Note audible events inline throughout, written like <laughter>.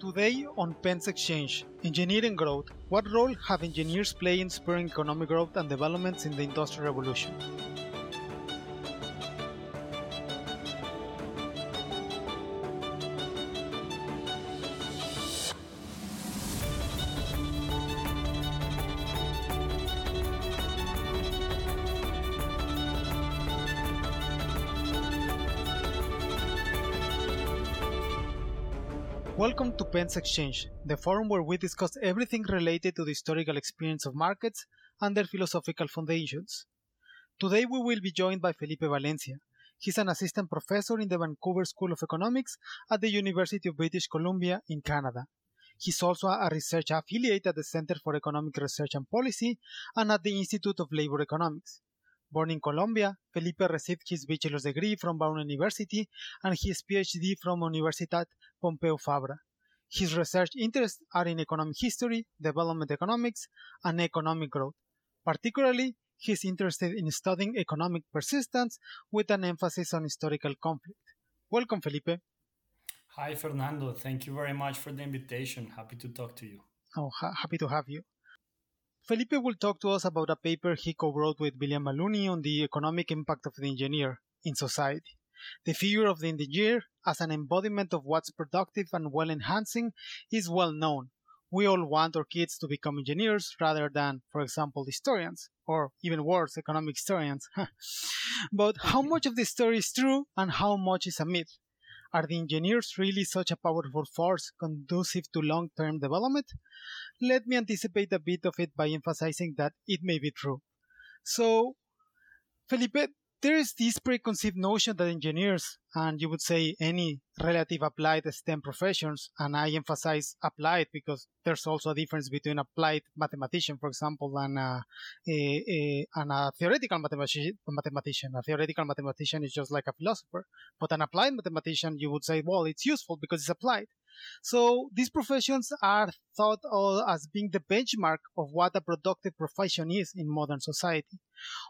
Today on Pens Exchange, Engineering Growth. What role have engineers played in spurring economic growth and developments in the Industrial Revolution? Welcome to Pens Exchange, the forum where we discuss everything related to the historical experience of markets and their philosophical foundations. Today we will be joined by Felipe Valencia. He's an assistant professor in the Vancouver School of Economics at the University of British Columbia in Canada. He's also a research affiliate at the Center for Economic Research and Policy and at the Institute of Labor Economics. Born in Colombia, Felipe received his bachelor's degree from Brown University and his PhD from Universitat Pompeu Fabra. His research interests are in economic history, development economics, and economic growth. Particularly, he is interested in studying economic persistence with an emphasis on historical conflict. Welcome, Felipe. Hi, Fernando. Thank you very much for the invitation. Happy to talk to you. Oh, ha- happy to have you. Felipe will talk to us about a paper he co-wrote with William Maloney on the economic impact of the engineer in society. The figure of the engineer as an embodiment of what's productive and well enhancing is well known. We all want our kids to become engineers rather than, for example, historians, or even worse, economic historians. <laughs> but how much of this story is true and how much is a myth? Are the engineers really such a powerful force conducive to long term development? Let me anticipate a bit of it by emphasizing that it may be true. So, Felipe, there is this preconceived notion that engineers, and you would say any relative applied STEM professions, and I emphasize applied because there's also a difference between applied mathematician, for example, and a, a, a, and a theoretical mathematician. A theoretical mathematician is just like a philosopher, but an applied mathematician, you would say, well, it's useful because it's applied. So these professions are thought of as being the benchmark of what a productive profession is in modern society,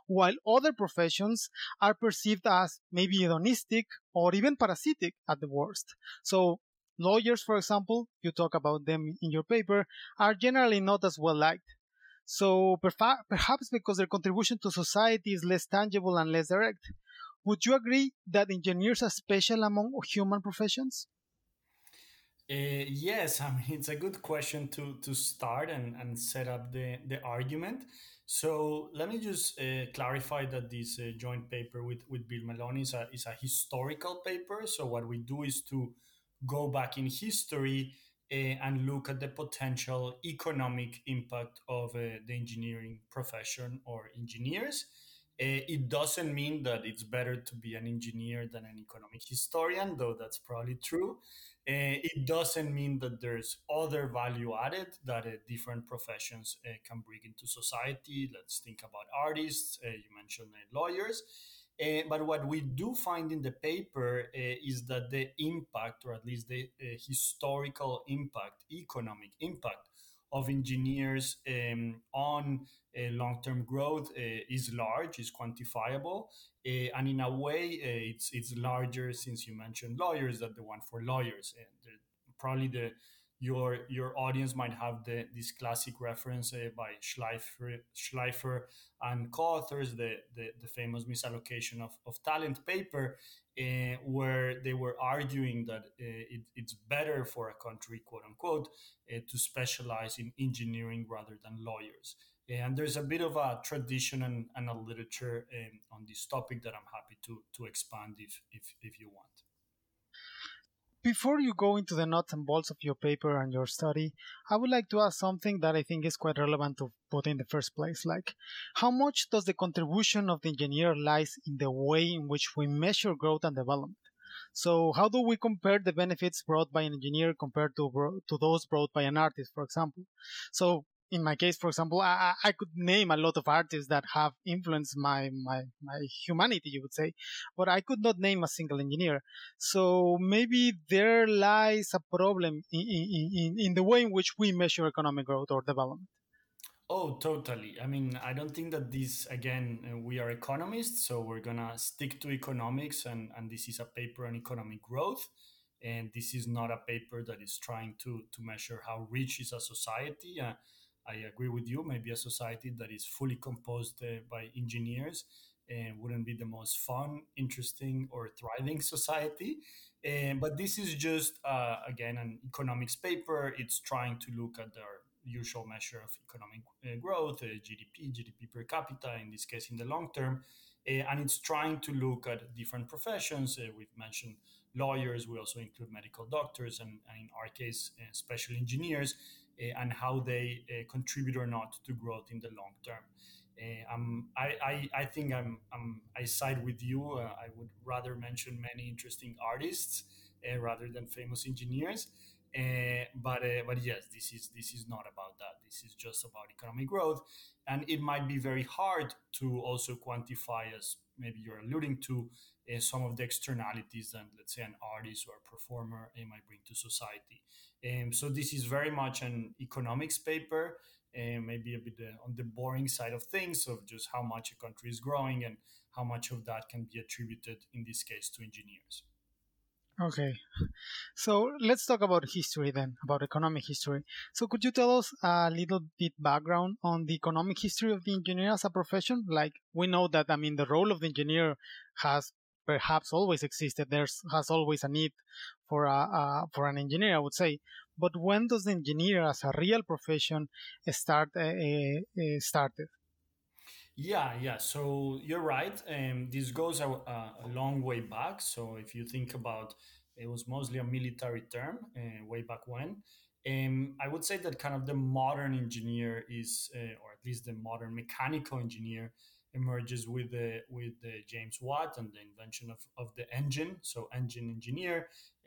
while other professions are perceived as maybe hedonistic or even parasitic at the worst. So lawyers, for example, you talk about them in your paper, are generally not as well liked. So perhaps because their contribution to society is less tangible and less direct. Would you agree that engineers are special among human professions? Uh, yes, I mean it's a good question to to start and, and set up the, the argument. So let me just uh, clarify that this uh, joint paper with, with Bill Maloney is a, is a historical paper. So what we do is to go back in history uh, and look at the potential economic impact of uh, the engineering profession or engineers. Uh, it doesn't mean that it's better to be an engineer than an economic historian, though that's probably true. Uh, it doesn't mean that there's other value added that uh, different professions uh, can bring into society. Let's think about artists. Uh, you mentioned uh, lawyers. Uh, but what we do find in the paper is that the impact, or at least the historical impact, economic impact of engineers um, on uh, long-term growth uh, is large, is quantifiable, uh, and in a way, uh, it's it's larger since you mentioned lawyers than the one for lawyers. And probably the your your audience might have the this classic reference uh, by Shleifer, Shleifer and co-authors, the, the, the famous misallocation of, of talent paper, uh, where they were arguing that uh, it, it's better for a country, quote unquote, to specialize in engineering rather than lawyers. And there's a bit of a tradition and, and a literature um, on this topic that I'm happy to, to expand if, if, if you want before you go into the nuts and bolts of your paper and your study, I would like to ask something that I think is quite relevant to put in the first place. Like, how much does the contribution of the engineer lies in the way in which we measure growth and development? So, how do we compare the benefits brought by an engineer compared to to those brought by an artist, for example? So, in my case, for example, I, I could name a lot of artists that have influenced my, my, my humanity, you would say, but I could not name a single engineer. So maybe there lies a problem in, in, in, the way in which we measure economic growth or development. Oh, totally. I mean, I don't think that this, again, uh, we are economists, so we're going to stick to economics, and, and this is a paper on economic growth. and this is not a paper that is trying to to measure how rich is a society. Uh, I agree with you. Maybe a society that is fully composed uh, by engineers uh, wouldn't be the most fun, interesting, or thriving society. Um, but this is just uh, again an economics paper. It's trying to look at their usual measure of economic uh, growth, uh, GDP, GDP per capita, in this case in the long term, uh, and it's trying to look at different professions. We've mentioned lawyers, we also include medical doctors, and, and in our case, special engineers, and how they contribute or not to growth in the long term. Um, I, I, I, think I'm, I'm, i side with you. I would rather mention many interesting artists rather than famous engineers. Uh, but uh, but yes, this is this is not about that. This is just about economic growth, and it might be very hard to also quantify, as maybe you're alluding to, uh, some of the externalities that let's say an artist or a performer might bring to society. Um, so this is very much an economics paper, and maybe a bit on the boring side of things of just how much a country is growing and how much of that can be attributed in this case to engineers. Okay. So let's talk about history then, about economic history. So could you tell us a little bit background on the economic history of the engineer as a profession? Like we know that I mean the role of the engineer has perhaps always existed. There's has always a need for a, a for an engineer, I would say. But when does the engineer as a real profession start uh, uh, started? Yeah, yeah. So you're right. Um, this goes a, a, long way back. So if you think about it was mostly a military term uh, way back when. Um, I would say that kind of the modern engineer is, or at least the modern mechanical engineer, emerges with the with the James Watt and the invention of, of the engine. So engine engineer,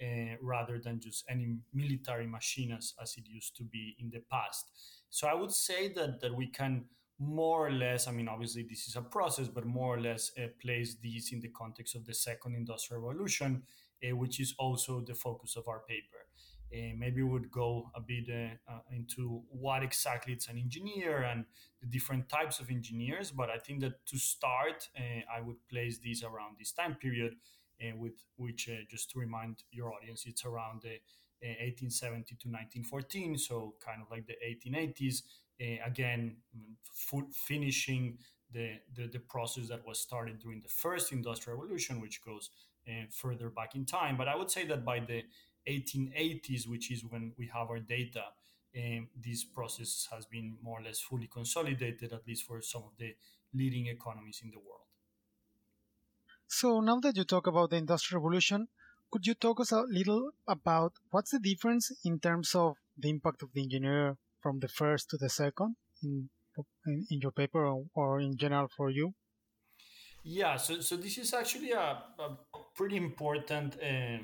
uh, rather than just any military machine as, as it used to be in the past. So I would say that that we can more or less, I mean, obviously this is a process, but more or less uh, place these in the context of the second industrial revolution, uh, which is also the focus of our paper. Uh, maybe would go a bit uh, uh, into what exactly it's an engineer and the different types of engineers. But I think that to start, uh, I would place these around this time period, with which, just to remind your audience, it's around the 1870 to 1914, so kind of like the 1880s uh, again f- finishing the, the, the process that was started during the first industrial revolution which goes further back in time but i would say that by the 1880s which is when we have our data um, this process has been more or less fully consolidated at least for some of the leading economies in the world so now that you talk about the industrial revolution could you talk us a little about what's the difference in terms of the impact of the engineer from the first to the second in in, in your paper or, or, in general for you? Yeah, so, so this is actually a, a pretty important uh,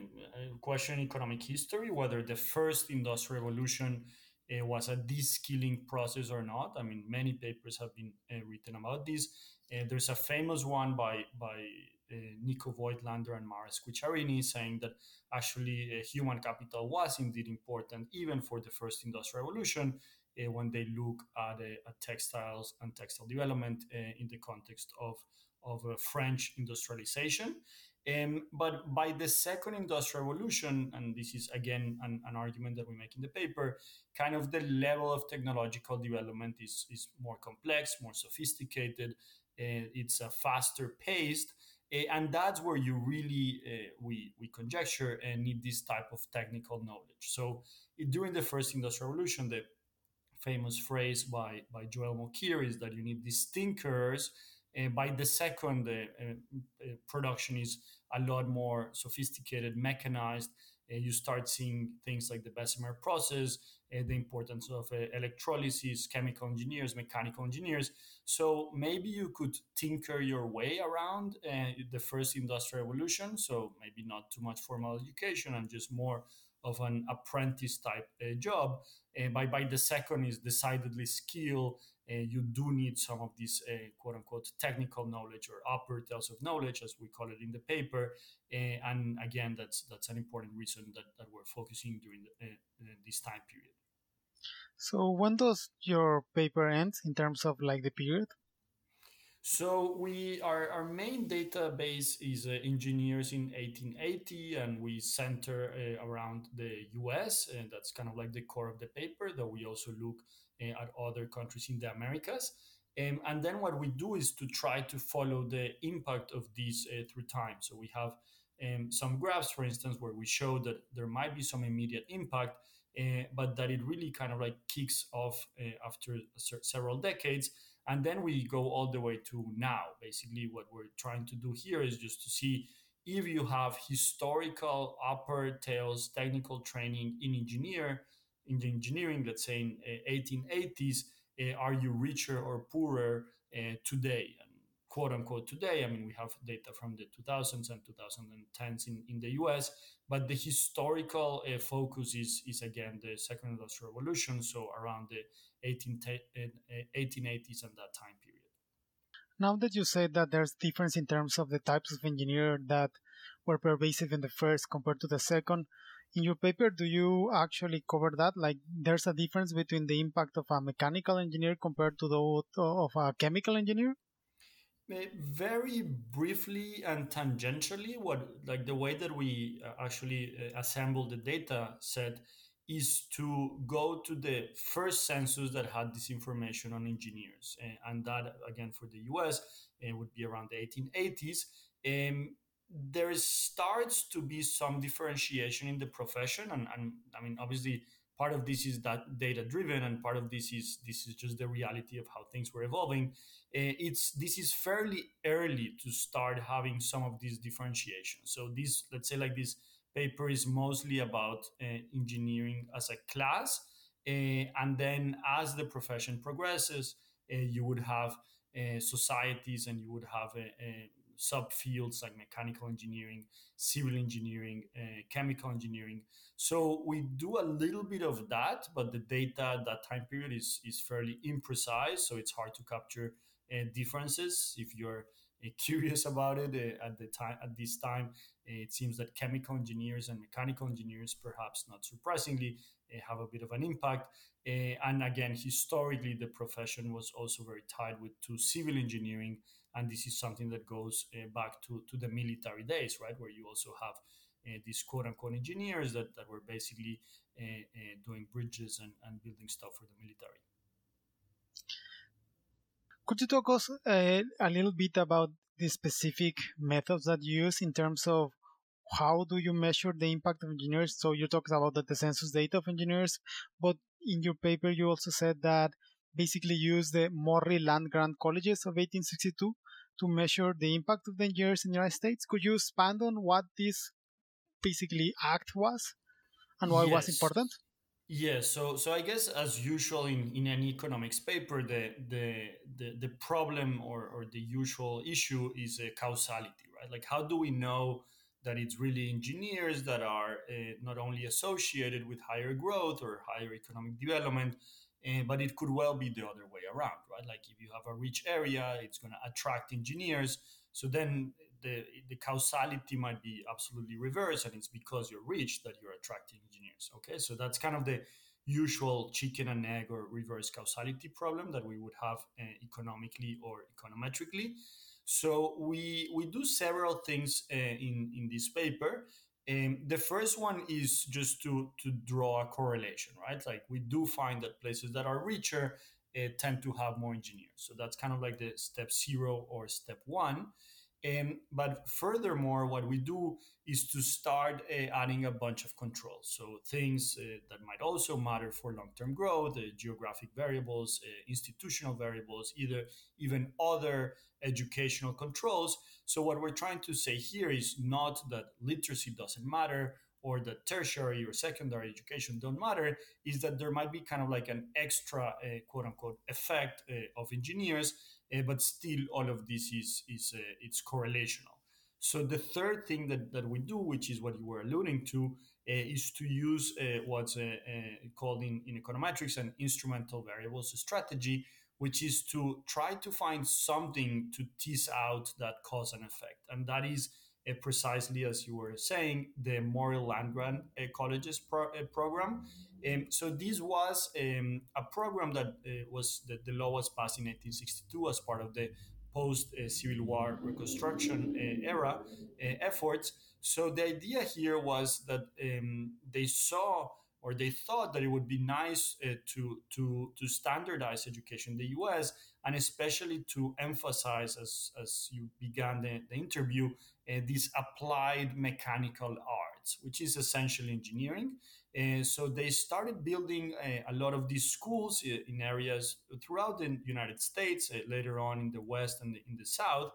question in economic history whether the first industrial revolution uh, was a de-skilling process or not. I mean, many papers have been uh, written about this. Uh, there's a famous one by by uh, Nico Voigtlander and Mara Squicciarini saying that actually uh, human capital was indeed important even for the first industrial revolution uh, when they look at, at, textiles and textile development in the context of, of French industrialization. Um, but by the second industrial revolution, and this is again an, an, argument that we make in the paper, kind of the level of technological development is, is more complex, more sophisticated, uh, it's a faster paced, uh, and that's where you really uh, we we conjecture and need this type of technical knowledge. So during the first industrial revolution, the famous phrase by by Joel Mokyr is that you need these thinkers. Uh, by the second, uh, production is a lot more sophisticated, mechanized. you start seeing things like the Bessemer process, uh, the importance of uh, electrolysis, chemical engineers, mechanical engineers. So maybe you could tinker your way around uh, the first industrial revolution. So maybe not too much formal education and just more of an apprentice type uh, job. Uh, by by the second is decidedly skill. Uh, you do need some of this quote unquote technical knowledge or upper tails of knowledge, as we call it in the paper. and again, that's that's an important reason that, that we're focusing during the, this time period. So when does your paper end in terms of like the period? So we our, our main database is uh, engineers in 1880, and we center uh, around the U.S. and that's kind of like the core of the paper. Though we also look uh, at other countries in the Americas. Um, and then what we do is to try to follow the impact of these uh, through time. So we have um, some graphs, for instance, where we show that there might be some immediate impact, uh, but that it really kind of like kicks off uh, after several decades and then we go all the way to now basically what we're trying to do here is just to see if you have historical upper tails technical training in engineer in the engineering let's say in 1880s uh, uh, are you richer or poorer uh, today and quote unquote today i mean we have data from the 2000s and 2010s in, in the us but the historical uh, focus is is again the second industrial revolution so around the 18, 1880s and that time period. Now that you said that there's difference in terms of the types of engineer that were pervasive in the first compared to the second, in your paper do you actually cover that like there's a difference between the impact of a mechanical engineer compared to the of a chemical engineer very briefly and tangentially what like the way that we uh, actually uh, assemble the data set is to go to the first census that had this information on engineers. And, and that, again, for the US, it would be around the 1880s. Um, there starts to be some differentiation in the profession. And, and I mean, obviously, part of this is that data driven and part of this is this is just the reality of how things were evolving uh, it's this is fairly early to start having some of these differentiations so this let's say like this paper is mostly about uh, engineering as a class. Uh, and then as the profession progresses, uh, you would have societies and you would have subfields like mechanical engineering, civil engineering, uh, chemical engineering. So we do a little bit of that, but the data at that time period is, is fairly imprecise. So it's hard to capture uh, differences. If you're uh, <laughs> curious about it at the time, at this time, it seems that chemical engineers and mechanical engineers, perhaps not surprisingly, eh, have a bit of an impact. And again, historically, the profession was also very tied with to civil engineering, and this is something that goes eh, back to, to the military days, right, where you also have uh, these quote unquote engineers that, that were basically uh, uh, doing bridges and, and building stuff for the military. Could you talk us a little bit about the specific methods that you use in terms of how do you measure the impact of engineers? So you talked about the, the census data of engineers, but in your paper you also said that basically use the Morrill land grant colleges of 1862 to measure the impact of the engineers in the United States. Could you expand on what this basically act was and why yes. it was important? Yes, so so I guess as usual in, in any economics paper, the the the, the problem or, or the usual issue is a causality, right? Like how do we know that it's really engineers that are uh, not only associated with higher growth or higher economic development, uh, but it could well be the other way around, right? Like if you have a rich area, it's going to attract engineers. So then the the causality might be absolutely reversed, and it's because you're rich that you're attracting engineers. Okay, so that's kind of the usual chicken and egg or reverse causality problem that we would have uh, economically or econometrically. So we we do several things uh, in in this paper. Um, the first one is just to to draw a correlation, right? Like we do find that places that are richer uh, tend to have more engineers. So that's kind of like the step zero or step one. Um, but furthermore, what we do is to start uh, adding a bunch of controls. So things uh, that might also matter for long-term growth, uh, geographic variables, uh, institutional variables, either even other educational controls. So what we're trying to say here is not that literacy doesn't matter or that tertiary or secondary education don't matter is that there might be kind of like an extra uh, quote unquote effect uh, of engineers uh, but still all of this is is uh, it's correlational. So the third thing that, that we do which is what you were alluding to uh, is to use what's called in, in econometrics an instrumental variables strategy which is to try to find something to tease out that cause and effect. And that is uh, precisely as you were saying, the Morrill Land Grant uh, Colleges pro- uh, program. Um, so this was um, a program that uh, was the, the law was passed in 1862 as part of the post Civil War reconstruction era efforts. So the idea here was that um, they saw or they thought that it would be nice uh, to to to standardize education in the U.S. and especially to emphasize, as as you began the, the interview, uh, these applied mechanical arts, which is essentially engineering. And so they started building a, a, lot of these schools uh, in areas throughout the United States, uh, later on in the West and in the South.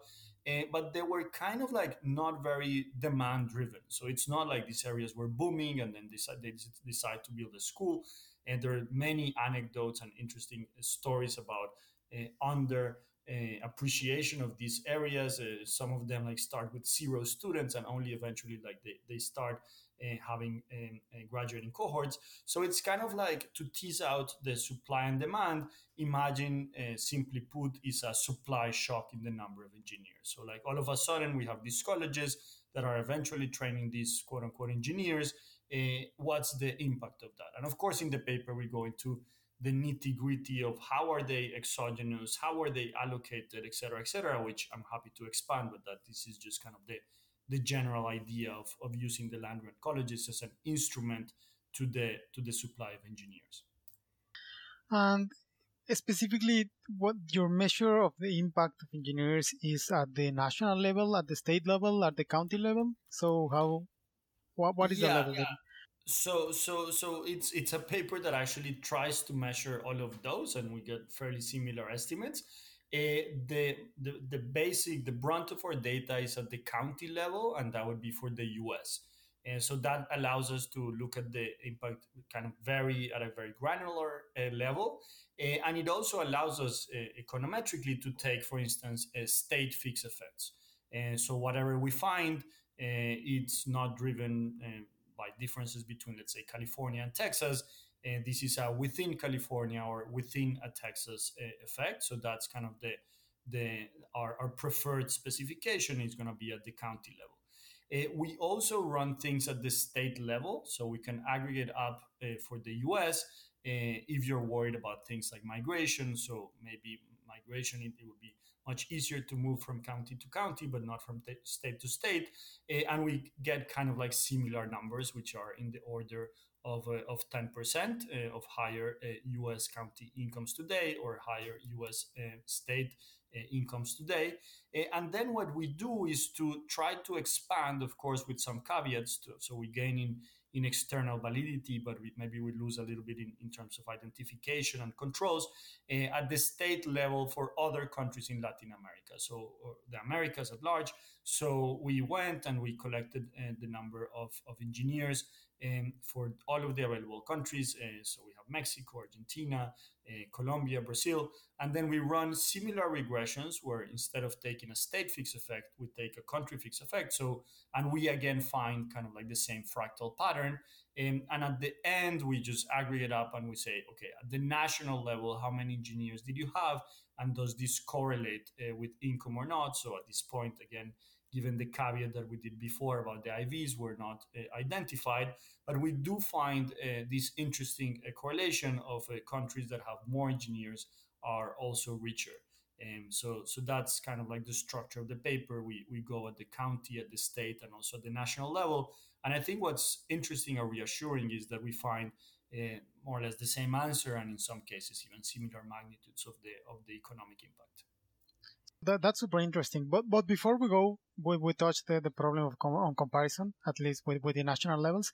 Uh, but they were kind of like not very demand driven. So it's not like these areas were booming and then decide, they decide to build a school. And there are many anecdotes and interesting stories about uh, under uh, appreciation of these areas. Uh, some of them like start with zero students and only eventually like they, they start uh, having um, uh, graduating cohorts. So it's kind of like to tease out the supply and demand. Imagine, uh, simply put, is a supply shock in the number of engineers. So like all of a sudden we have these colleges that are eventually training these quote unquote engineers. Uh, what's the impact of that? And of course, in the paper we go into the nitty gritty of how are they exogenous, how are they allocated, et cetera, et cetera, which I'm happy to expand, but that this is just kind of the, the general idea of, of using the land grant colleges as an instrument to the to the supply of engineers. And specifically, what your measure of the impact of engineers is at the national level, at the state level, at the county level. So how what what is yeah, the level? Yeah so so so it's it's a paper that actually tries to measure all of those and we get fairly similar estimates. Uh, the, the the basic the brunt of our data is at the county level and that would be for the us and so that allows us to look at the impact kind of very at a very granular uh, level. Uh, and it also allows us econometrically to take for instance a state fixed effects. And so whatever we find it's not driven by differences between, let's say, California and Texas. And this is a within California or within a Texas uh, effect. So that's kind of the the our, our preferred specification is going to be at the county level. Uh, we also run things at the state level, so we can aggregate up uh, for the U.S. If you're worried about things like migration. So maybe migration it, it would be much easier to move from county to county, but not from t- state to state. Uh, and we get kind of like similar numbers, which are in the order of, uh, of 10% uh, of higher US county incomes today or higher US state incomes today. and then what we do is to try to expand, of course, with some caveats. To, so we gain in in external validity, but we, maybe we lose a little bit in, in terms of identification and controls uh, at the state level for other countries in Latin America, so the Americas at large. So we went and we collected uh, the number of, of engineers um, for all of the available countries. Uh, so we have Mexico, Argentina, uh, Colombia, Brazil, and then we run similar regressions where instead of taking a state fixed effect, we take a country fixed effect. So, and we again find kind of like the same fractal pattern. Um, and at the end, we just aggregate up and we say, okay, at the national level, how many engineers did you have? And does this correlate uh, with income or not? So at this point, again, given the caveat that we did before about the IVs were not uh, identified. But we do find uh, this interesting uh, correlation of uh, countries that have more engineers are also richer. Um, so, so that's kind of like the structure of the paper. We, we go at the county, at the state, and also at the national level. And I think what's interesting or reassuring is that we find uh, more or less the same answer, and in some cases even similar magnitudes of the of the economic impact that, that's super interesting. But but before we go, we, we touch the, the problem of com- on comparison, at least with, with the national levels.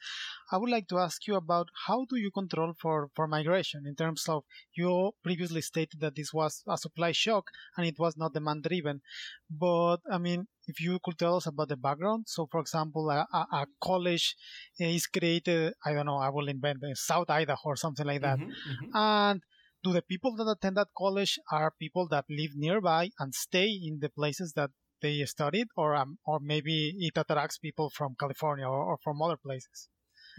I would like to ask you about how do you control for, for migration in terms of you previously stated that this was a supply shock and it was not demand driven. But I mean, if you could tell us about the background. So, for example, a, a, a college is created, I don't know, I will invent South Idaho or something like that. Mm-hmm, mm-hmm. And do the people that attend that college are people that live nearby and stay in the places that they studied, or um, or maybe it attracts people from California or, or from other places?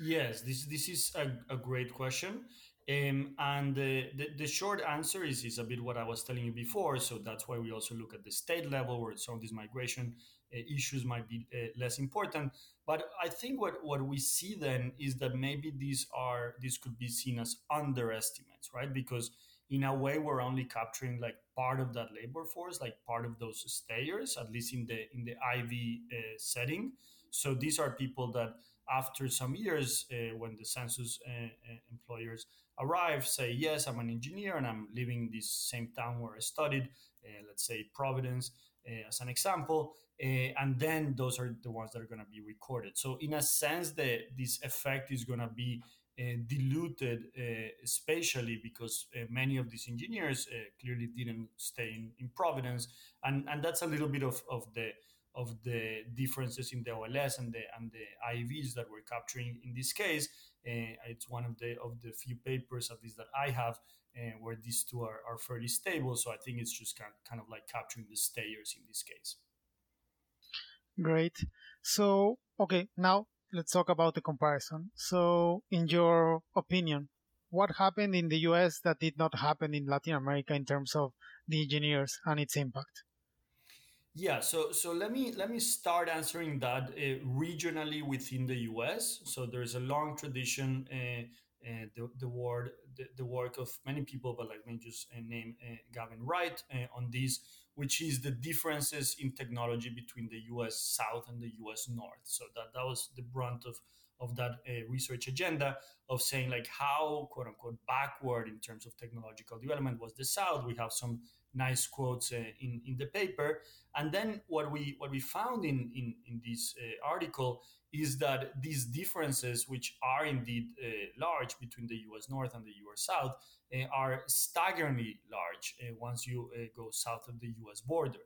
Yes, this this is a, a great question. Um, and the, the, the, short answer is, is a bit what I was telling you before. So that's why we also look at the state level where some of this migration issues might be uh, less important. But I think what, what we see then is that maybe these are these could be seen as underestimates, right? Because in a way we're only capturing like part of that labor force like part of those stayers at least in the in the iv uh, setting so these are people that after some years uh, when the census uh, uh, employers arrive say yes i'm an engineer and i'm living in this same town where i studied uh, let's say providence uh, as an example and then those are the ones that are going to be recorded so in a sense that this effect is going to be uh, diluted uh, spatially because uh, many of these engineers clearly didn't stay in, in Providence, and and that's a little bit of, of the of the differences in the OLS and the and the IVs that we're capturing in this case. Uh, it's one of the of the few papers, at least that I have, uh, where these two are, are fairly stable. So I think it's just kind kind of like capturing the stayers in this case. Great. So okay, now let's talk about the comparison. So, in your opinion, what happened in the US that did not happen in Latin America in terms of the engineers and its impact? Yeah, so so let me let me start answering that uh, regionally within the U.S. So there's a long tradition, uh, uh, the the word the, the, work of many people, but let me just uh, name uh, Gavin Wright uh, on this which is the differences in technology between the US South and the US North. So that, that was the brunt of, of that research agenda of saying like how quote unquote backward in terms of technological development was the South. We have some nice quotes uh, in, in the paper. And then what we what we found in, in, in this uh, article is that these differences, which are indeed uh, large between the US North and the US South, are staggeringly large once you go south of the US border.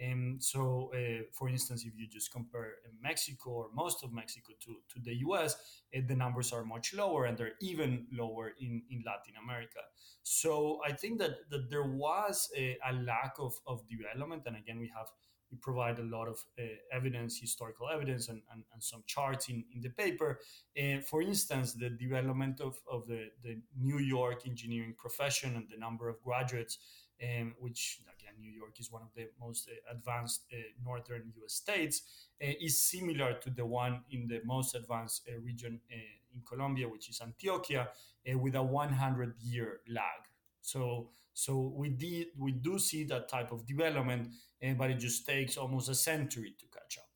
And so, uh, for instance, if you just compare Mexico or most of Mexico to, to the US, uh, the numbers are much lower and they're even lower in, in Latin America. So I think that, that there was a, a lack of, of development. And again, we have we provide a lot of uh, evidence, historical evidence, and, and, and, some charts in, in the paper. Uh, for instance, the development of, of the, the New York engineering profession and the number of graduates, um, which New York is one of the most uh, advanced uh, northern US states, uh, is similar to the one in the most advanced region in Colombia, which is Antioquia, with a 100 year lag. So, so we did we do see that type of development, but it just takes almost a century to catch up.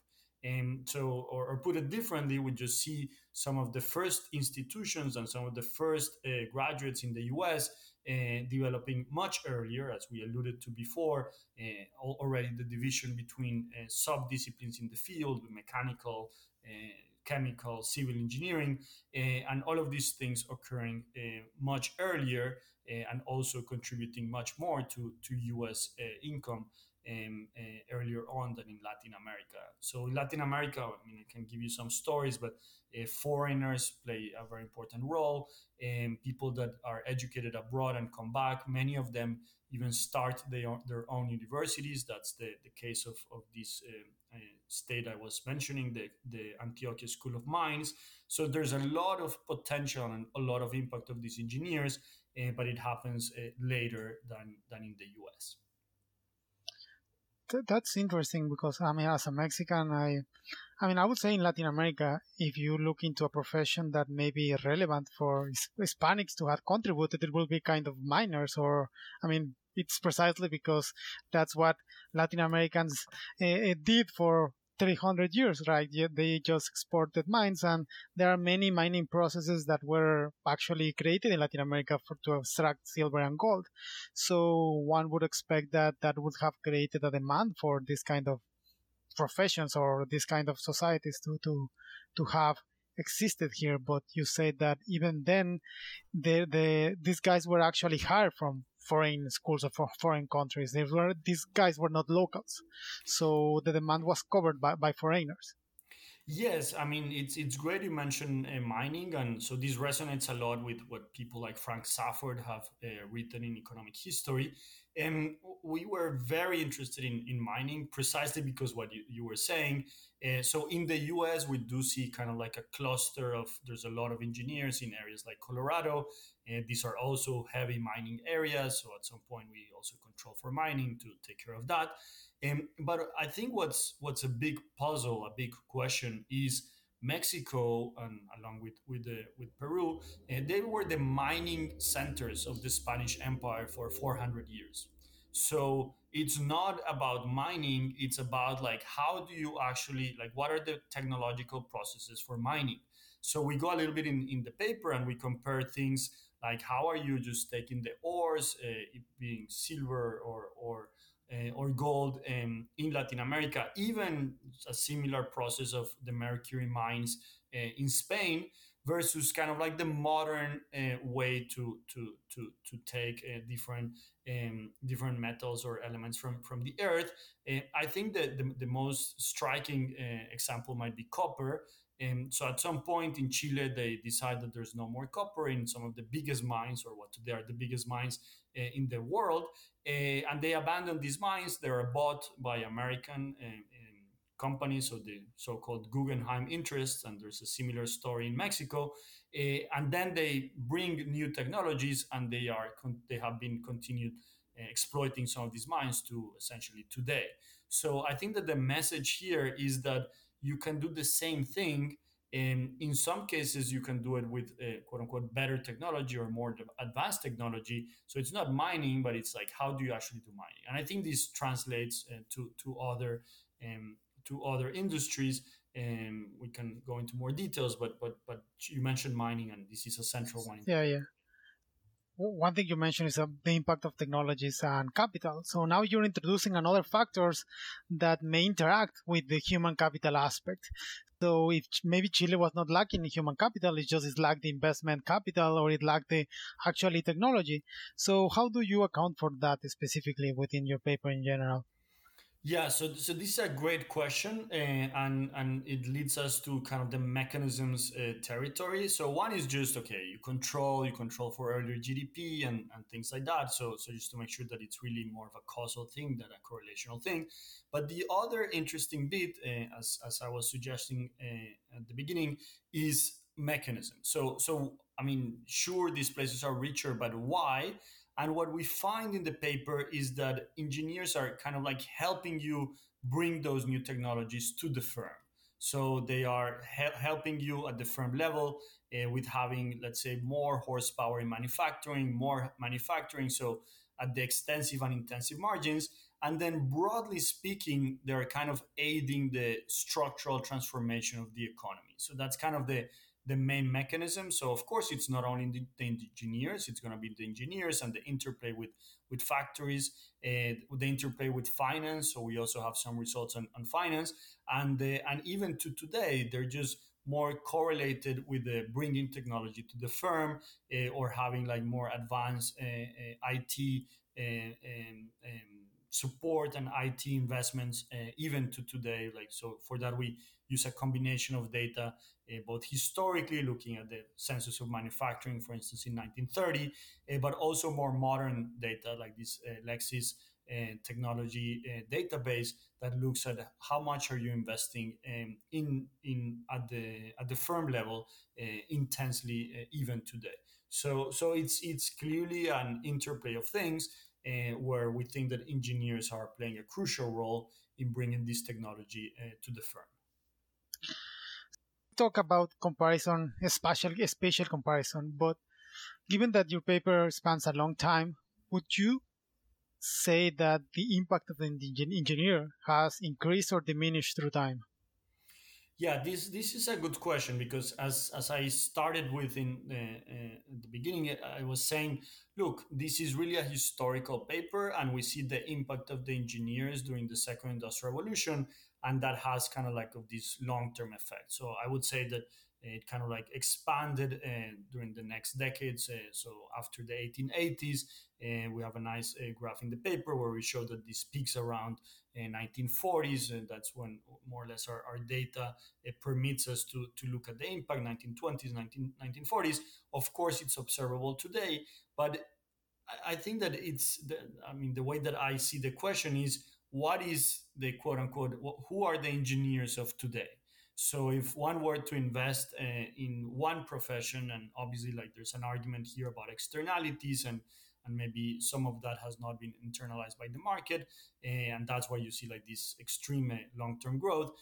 And so, or, or, put it differently, we just see some of the first institutions and some of the first uh, graduates in the U.S. Uh, developing much earlier, as we alluded to before. Uh, already, the division between uh, sub-disciplines in the field, mechanical, uh, chemical, civil engineering, and all of these things occurring much earlier uh, and also contributing much more to, to US income um, uh, earlier on than in Latin America. So in Latin America, I mean, I can give you some stories, but uh, foreigners play a very important role. And people that are educated abroad and come back, many of them even start their, their own universities. That's the, the case of, of this uh, uh, state I was mentioning, the, the Antioquia School of Mines. So there's a lot of potential and a lot of impact of these engineers uh, but it happens uh, later than than in the U.S. That's interesting because I mean, as a Mexican, I, I mean, I would say in Latin America, if you look into a profession that may be relevant for Hispanics to have contributed, it will be kind of miners, or I mean, it's precisely because that's what Latin Americans uh, did for 300 years, right? They just exported mines, and there are many mining processes that were actually created in Latin America for, to extract silver and gold. So one would expect that that would have created a demand for this kind of professions or this kind of societies to to to have existed here. But you said that even then, the the these guys were actually hired from foreign schools of foreign countries. They were these guys were not locals, so the demand was covered by, by foreigners. Yes, I mean it's it's great you mentioned uh, mining, and so this resonates a lot with what people like Frank Safford have uh, written in economic history. And we were very interested in, in mining precisely because what you, you were saying. Uh, so in the US, we do see kind of like a cluster of, there's a lot of engineers in areas like Colorado. And these are also heavy mining areas. So at some point, we also control for mining to take care of that. Um, but I think what's what's a big puzzle, a big question is Mexico and along with with with Peru, uh, they were the mining centers of the Spanish Empire for 400 years. So it's not about mining; it's about like how do you actually like what are the technological processes for mining. So we go a little bit in, in the paper and we compare things like how are you just taking the ores, uh, being silver or or uh, or gold um, in Latin America, even a similar process of the mercury mines uh, in Spain versus kind of like the modern uh, way to to to to take uh, different um, different metals or elements from from the earth. Uh, I think that the, the most striking uh, example might be copper. And so at some point in Chile, they decide that there's no more copper in some of the biggest mines, or what they are the biggest mines uh, in the world, uh, and they abandon these mines. They are bought by American uh, companies, so the so-called Guggenheim interests, and there's a similar story in Mexico. and then they bring new technologies, and they are they have been continued exploiting some of these mines to essentially today. So I think that the message here is that you can do the same thing and in some cases, you can do it with a quote unquote better technology or more advanced technology. So it's not mining, but it's like how do you actually do mining? And I think this translates uh, to to other um, to other industries. And we can go into more details, but but but you mentioned mining, and this is a central one. Yeah, yeah. One thing you mentioned is uh, the impact of technologies and capital. So now you're introducing another factors that may interact with the human capital aspect. So if maybe Chile was not lacking in human capital, it just it lacked the investment capital or it lacked the actually technology. So how do you account for that specifically within your paper in general? Yeah, so so this is a great question, uh, and and it leads us to kind of the mechanisms uh, territory. So one is just okay, you control, you control for earlier GDP and, and things like that. So so just to make sure that it's really more of a causal thing than a correlational thing. But the other interesting bit, uh, as as I was suggesting at the beginning, is mechanism. So so I mean, sure, these places are richer, but why? And what we find in the paper is that engineers are kind of like helping you bring those new technologies to the firm. So they are he- helping you at the firm level uh, with having, let's say, more horsepower in manufacturing, more manufacturing. So at the extensive and intensive margins. And then, broadly speaking, they're kind of aiding the structural transformation of the economy. So that's kind of the the main mechanism. So of course, it's not only the, the engineers; it's going to be the engineers and the interplay with with factories, and the interplay with finance. So we also have some results on, on finance, and uh, and even to today, they're just more correlated with the bringing technology to the firm uh, or having like more advanced uh, uh IT and, and support and IT investments uh, even to today. Like so, for that we use a combination of data, uh, both historically looking at the census of manufacturing, for instance, in 1930, uh, but also more modern data like this uh, Lexis uh, technology uh, database that looks at how much are you investing um, in in at the at the firm level intensely even today. So so it's it's clearly an interplay of things uh, where we think that engineers are playing a crucial role in bringing this technology uh, to the firm. Talk about comparison, spatial, spatial comparison, but given that your paper spans a long time, would you say that the impact of the engineer has increased or diminished through time? Yeah, this this is a good question because as as I started with in the, uh, the beginning, I was saying, look, this is really a historical paper, and we see the impact of the engineers during the second industrial revolution, and that has kind of like of this long term effect. So I would say that it kind of like expanded uh, during the next decades. Uh, so after the 1880s, uh, we have a nice graph in the paper where we show that this peaks around 1940s, and that's when more or less our, our data permits us to, to look at the impact. 1920s, 19, 1940s. Of course, it's observable today, but I think that it's. The, I mean, the way that I see the question is, what is the quote unquote? Who are the engineers of today? So if one were to invest uh, in one profession, and obviously like there's an argument here about externalities and and maybe some of that has not been internalized by the market, uh, and that's why you see like this extreme uh, long-term growth.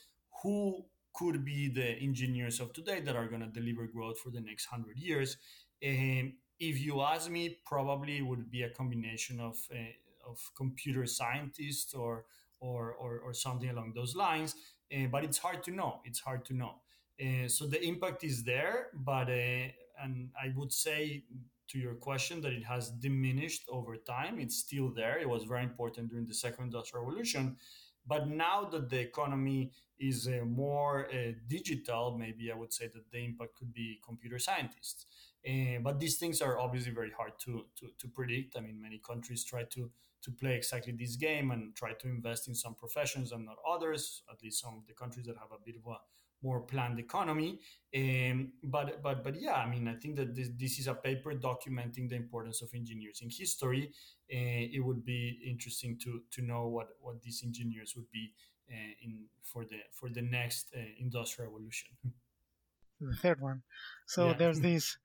Who could be the engineers of today that are going to deliver growth for the next 100 years. Um, if you ask me, probably it would be a combination of, uh, of computer scientists or, or, or, or, something along those lines. Uh, but it's hard to know. It's hard to know. Uh, so the impact is there, but uh, and I would say to your question that it has diminished over time. It's still there. It was very important during the second industrial revolution, but now that the economy is uh, more uh, digital, maybe I would say that the impact could be computer scientists. Uh, but these things are obviously very hard to, to, to predict. I mean, many countries try to to play exactly this game and try to invest in some professions and not others. At least some of the countries that have a bit of a more planned economy. Um, but but but yeah, I mean, I think that this, this is a paper documenting the importance of engineers in history. Uh, it would be interesting to to know what what these engineers would be uh, in for the for the next uh, industrial revolution. The third one. So yeah. there's this.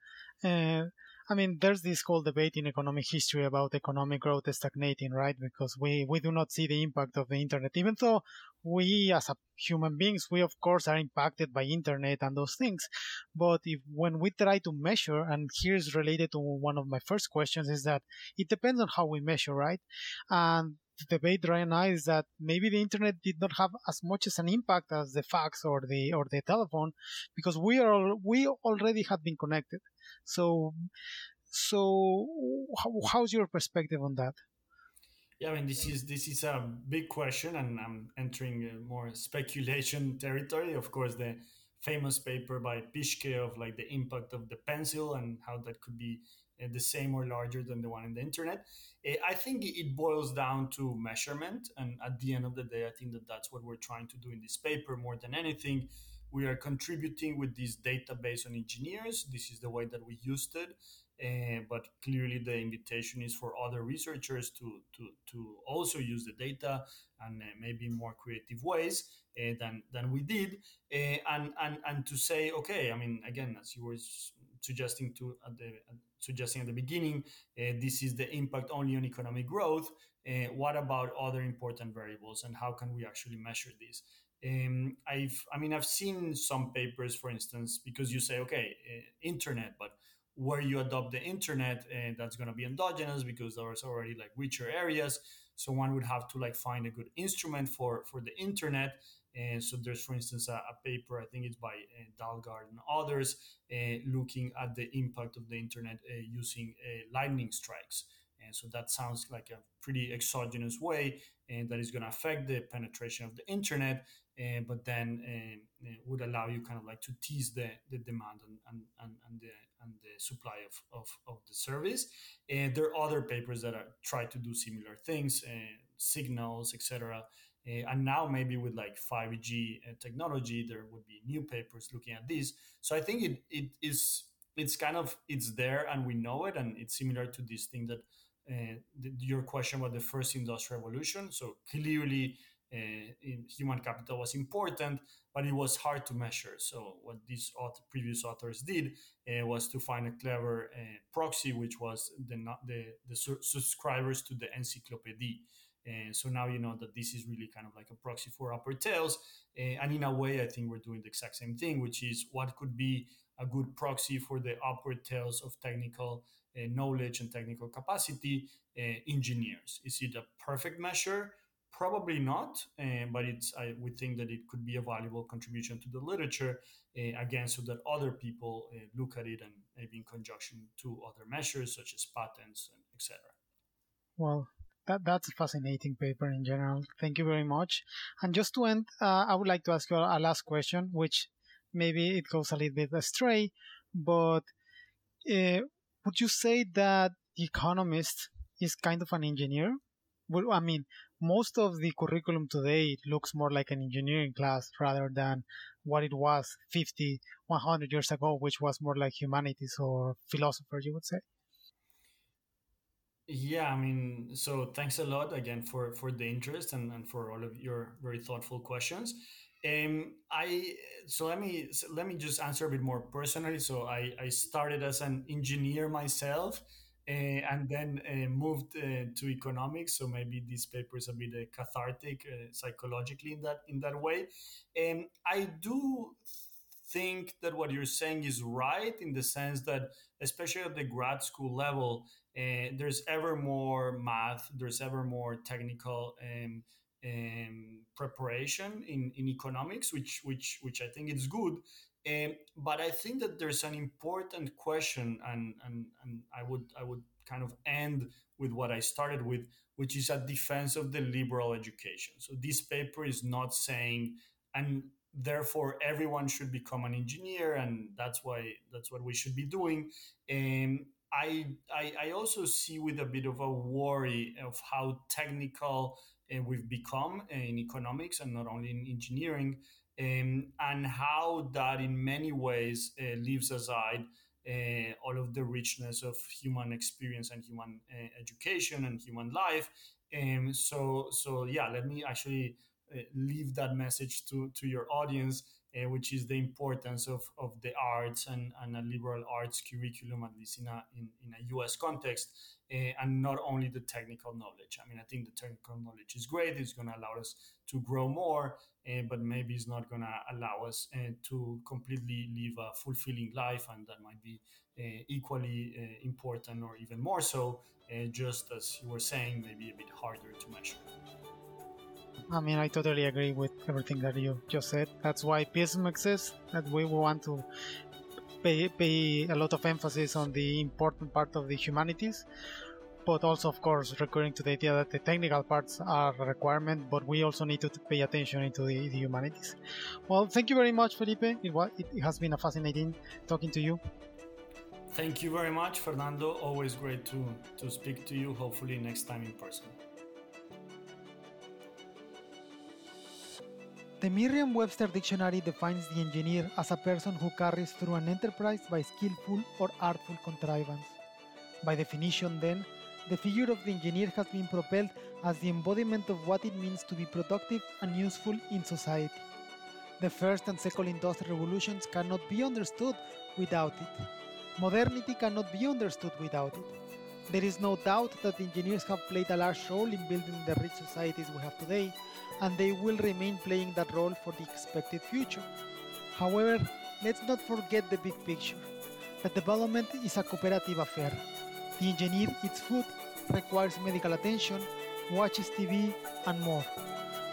<laughs> I mean, there's this whole debate in economic history about economic growth stagnating, right? Because we, we do not see the impact of the internet, even though we as human beings, we of course are impacted by internet and those things. But if when we try to measure, and here's related to one of my first questions, is that it depends on how we measure, right? And the debate right now is that maybe the internet did not have as much as an impact as the fax or the or the telephone because we are we already had been connected so so how's your perspective on that yeah i mean this is this is a big question and i'm entering more speculation <laughs> territory of course the famous paper by Pischke of like the impact of the pencil and how that could be uh, the same or larger than the one in the internet. Uh, I think it boils down to measurement, and at the end of the day, I think that that's what we're trying to do in this paper more than anything. We are contributing with this database on engineers. This is the way that we used it. Uh, but clearly, the invitation is for other researchers to, to, to also use the data and uh, maybe more creative ways uh, than, than we did. And, and, and to say, okay, I mean, again, as you were suggesting to at the suggesting at the beginning, this is the impact only on economic growth. What about other important variables, and how can we actually measure this? Um, I've, I mean, I've seen some papers, for instance, because you say, okay, uh, internet, but where you adopt the internet, uh, that's going to be endogenous because there's already like richer areas. So one would have to like find a good instrument for for the internet. And so there's, for instance, a, a paper, I think it's by uh, Dalgaard and others, uh, looking at the impact of the internet uh, using uh, lightning strikes. And so that sounds like a pretty exogenous way and that is going to affect the penetration of the internet, uh, but then uh, would allow you kind of like to tease the, the demand and, and, and, the and the supply of, of, of the service. And there are other papers that are try to do similar things, signals, etc. Uh, and now maybe with like 5G uh, technology, there would be new papers looking at this. So I think it, it is it's kind of it's there and we know it, and it's similar to this thing that uh, the, your question about the first industrial revolution. So clearly, uh, human capital was important, but it was hard to measure. So what these author, previous authors did uh, was to find a clever uh, proxy, which was the the, the su- subscribers to the encyclopedia. And so now you know that this is really kind of like a proxy for upper tails. and in a way, I think we're doing the exact same thing, which is what could be a good proxy for the upper tails of technical uh, knowledge and technical capacity uh, engineers. Is it a perfect measure? Probably not, uh, but it's I would think that it could be a valuable contribution to the literature again, so that other people look at it and maybe in conjunction to other measures such as patents and etc. Well, that that's a fascinating paper in general. Thank you very much. And just to end, uh, I would like to ask you a last question, which maybe it goes a little bit astray, but uh, would you say that the economist is kind of an engineer? Well, I mean, most of the curriculum today looks more like an engineering class rather than what it was 50, 100 years ago, which was more like humanities or philosophers, you would say. Yeah, I mean, so thanks a lot again for for the interest and, and for all of your very thoughtful questions. Um, I so let me let me just answer a bit more personally. So I I started as an engineer myself, uh, and then uh, moved uh, to economics. So maybe this paper is a bit uh, cathartic uh, psychologically in that in that way. And I do think that what you're saying is right in the sense that, especially at the grad school level, uh, there's ever more math, there's ever more technical. Um, um, preparation in, in economics, which which which I think is good. Um, but I think that there's an important question, and, and and I would I would kind of end with what I started with, which is a defense of the liberal education. So this paper is not saying, and therefore everyone should become an engineer, and that's why that's what we should be doing. Um, I, I, I also see with a bit of a worry of how technical uh, we've become in economics and not only in engineering, um, and how that in many ways uh, leaves aside uh, all of the richness of human experience and human uh, education and human life. Um, so, so yeah, let me actually uh, leave that message to, to your audience, uh, which is the importance of, of the arts and, and a liberal arts curriculum, at least in a, in, in a US context, uh, and not only the technical knowledge. I mean, I think the technical knowledge is great. It's going to allow us to grow more, uh, but maybe it's not going to allow us uh, to completely live a fulfilling life, and that might be equally important or even more so. just as you were saying, maybe a bit harder to measure. I mean, I totally agree with everything that you just said. That's why PISM exists, that we want to pay, pay a lot of emphasis on the important part of the humanities, but also, of course, recurring to the idea that the technical parts are a requirement, but we also need to pay attention into the, the humanities. Well, thank you very much, Felipe. It, was, it has been a fascinating talking to you. Thank you very much, Fernando. Always great to, to speak to you, hopefully next time in person. The Merriam Webster Dictionary defines the engineer as a person who carries through an enterprise by skillful or artful contrivance. By definition, then, the figure of the engineer has been propelled as the embodiment of what it means to be productive and useful in society. The first and second industrial revolutions cannot be understood without it. Modernity cannot be understood without it. There is no doubt that engineers have played a large role in building the rich societies we have today, and they will remain playing that role for the expected future. However, let's not forget the big picture. The development is a cooperative affair. The engineer eats food, requires medical attention, watches TV, and more.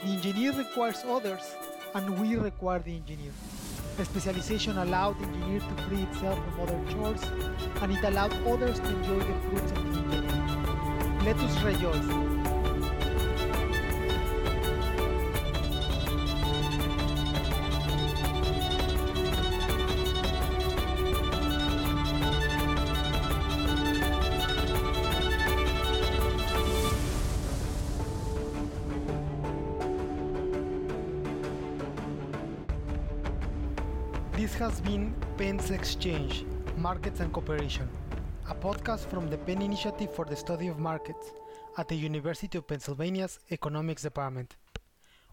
The engineer requires others, and we require the engineer. The specialization allowed the engineer to free itself from other chores, and it allowed others to enjoy the fruits of the engineering. Let us rejoice. Exchange, Markets and Cooperation, a podcast from the Penn Initiative for the Study of Markets at the University of Pennsylvania's Economics Department.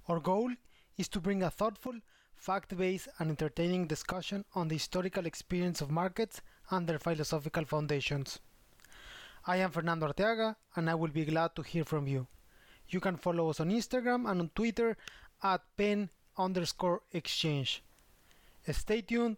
Our goal is to bring a thoughtful, fact based, and entertaining discussion on the historical experience of markets and their philosophical foundations. I am Fernando Arteaga, and I will be glad to hear from you. You can follow us on Instagram and on Twitter at Penn underscore exchange. Stay tuned